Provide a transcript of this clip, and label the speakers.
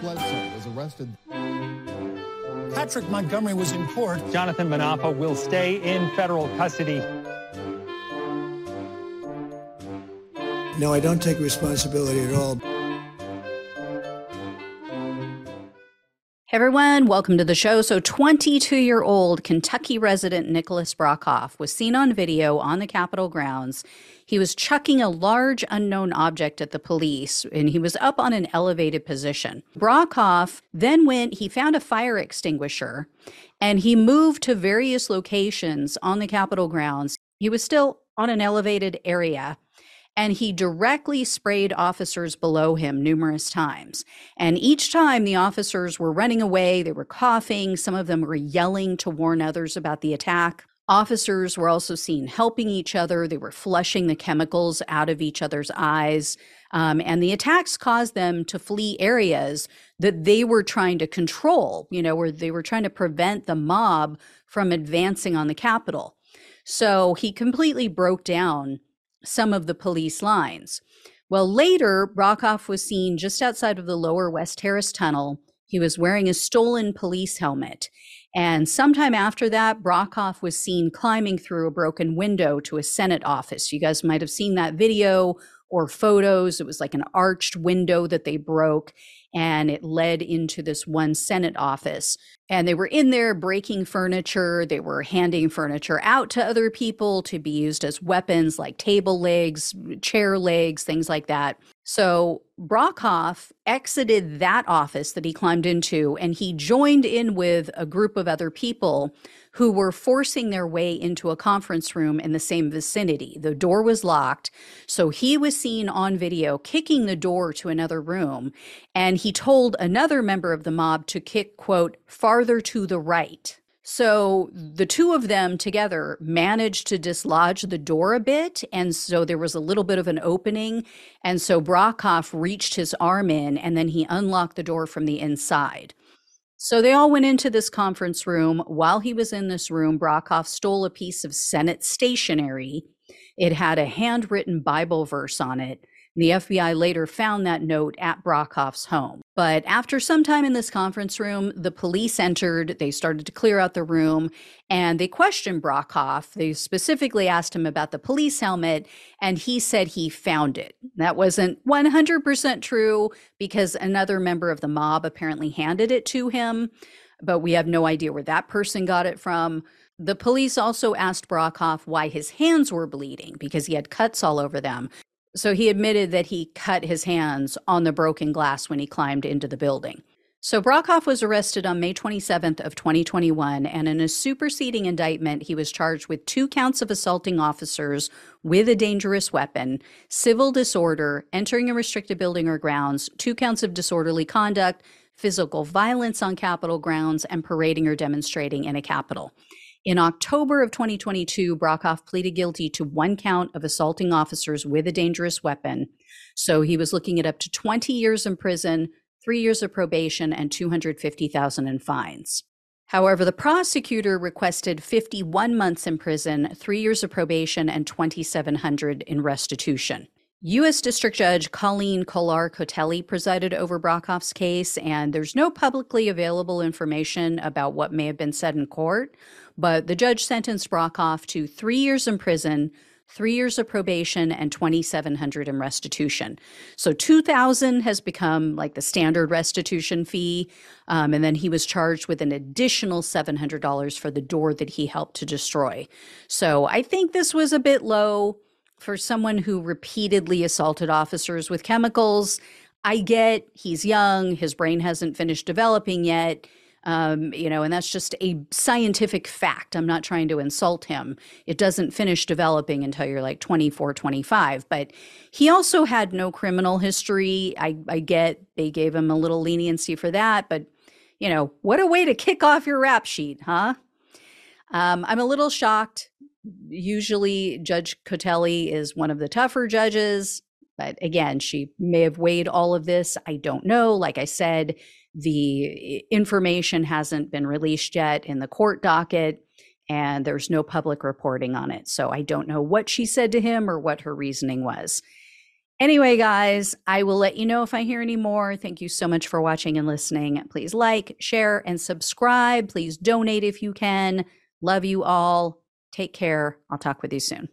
Speaker 1: Bledsoe was arrested.
Speaker 2: Patrick Montgomery was in court.
Speaker 3: Jonathan Munafo will stay in federal custody.
Speaker 4: No, I don't take responsibility at all.
Speaker 5: Everyone, welcome to the show. So, 22 year old Kentucky resident Nicholas Brockhoff was seen on video on the Capitol grounds. He was chucking a large unknown object at the police and he was up on an elevated position. Brockhoff then went, he found a fire extinguisher and he moved to various locations on the Capitol grounds. He was still on an elevated area and he directly sprayed officers below him numerous times. And each time the officers were running away, they were coughing, some of them were yelling to warn others about the attack. Officers were also seen helping each other. They were flushing the chemicals out of each other's eyes. Um, and the attacks caused them to flee areas that they were trying to control, you know, where they were trying to prevent the mob from advancing on the Capitol. So he completely broke down some of the police lines. Well, later, Brockhoff was seen just outside of the lower West Terrace tunnel. He was wearing a stolen police helmet. And sometime after that, Brockhoff was seen climbing through a broken window to a Senate office. You guys might have seen that video or photos. It was like an arched window that they broke and it led into this one Senate office. And they were in there breaking furniture. They were handing furniture out to other people to be used as weapons, like table legs, chair legs, things like that. So Brockhoff exited that office that he climbed into and he joined in with a group of other people who were forcing their way into a conference room in the same vicinity. The door was locked. So he was seen on video kicking the door to another room. And he told another member of the mob to kick, quote, farther to the right. So the two of them together managed to dislodge the door a bit. And so there was a little bit of an opening. And so Brockhoff reached his arm in and then he unlocked the door from the inside. So they all went into this conference room. While he was in this room, Brockhoff stole a piece of Senate stationery. It had a handwritten Bible verse on it. The FBI later found that note at Brockhoff's home. But after some time in this conference room, the police entered. They started to clear out the room and they questioned Brockhoff. They specifically asked him about the police helmet, and he said he found it. That wasn't 100% true because another member of the mob apparently handed it to him, but we have no idea where that person got it from. The police also asked Brockhoff why his hands were bleeding because he had cuts all over them. So he admitted that he cut his hands on the broken glass when he climbed into the building. So Brockhoff was arrested on May 27th of 2021 and in a superseding indictment he was charged with two counts of assaulting officers with a dangerous weapon, civil disorder, entering a restricted building or grounds, two counts of disorderly conduct, physical violence on Capitol grounds and parading or demonstrating in a Capitol. In October of 2022, Brockhoff pleaded guilty to one count of assaulting officers with a dangerous weapon. So he was looking at up to 20 years in prison, three years of probation, and 250,000 in fines. However, the prosecutor requested 51 months in prison, three years of probation, and 2,700 in restitution. U.S. District Judge Colleen Kollar-Kotelly presided over Brockhoff's case, and there's no publicly available information about what may have been said in court. But the judge sentenced Brockhoff to three years in prison, three years of probation, and 2,700 in restitution. So 2,000 has become like the standard restitution fee, um, and then he was charged with an additional $700 for the door that he helped to destroy. So I think this was a bit low for someone who repeatedly assaulted officers with chemicals. I get he's young, his brain hasn't finished developing yet. Um, you know, and that's just a scientific fact. I'm not trying to insult him. It doesn't finish developing until you're like 24, 25. But he also had no criminal history. I, I get they gave him a little leniency for that. But, you know, what a way to kick off your rap sheet, huh? Um, I'm a little shocked usually Judge Kotelly is one of the tougher judges. But again, she may have weighed all of this. I don't know. Like I said, the information hasn't been released yet in the court docket, and there's no public reporting on it. So I don't know what she said to him or what her reasoning was. Anyway, guys, I will let you know if I hear any more. Thank you so much for watching and listening. Please like, share, and subscribe. Please donate if you can. Love you all. Take care. I'll talk with you soon.